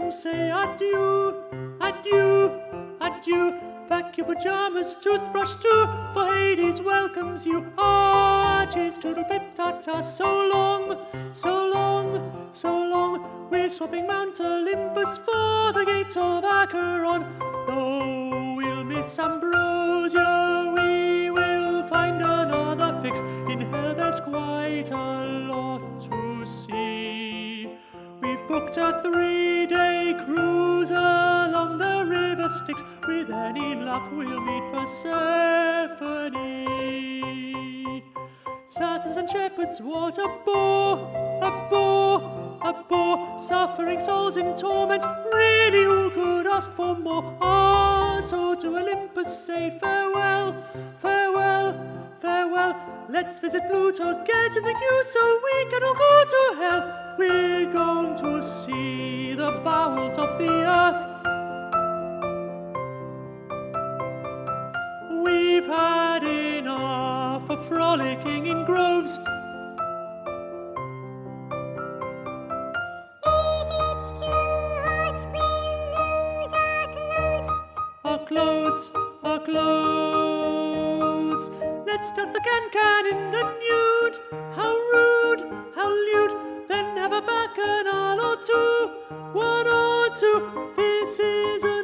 adieu, adieu, adieu. Pack your pajamas, toothbrush too, for Hades welcomes you. Ah, Arches, toodle pip tata, so long, so long, so long. We're swapping Mount Olympus for the gates of Acheron. Though we'll miss Ambrosia, we will find another fix. In hell, there's quite a lot to see. Booked a three day cruise along the river Styx. With any luck, we'll meet Persephone. Satyrs and shepherds, what a bore, a bore, a bore. Suffering souls in torment, really, who could ask for more? Ah, so to Olympus say farewell, farewell, farewell. Let's visit Pluto, get in the queue so we can all go to hell. We're going to see the bowels of the earth. We've had enough of frolicking in groves. Our clothes, our clothes. Let's dance the can-can in the nude. How rude, how lewd. Then have a bacchanal or two, one or two. This isn't Homer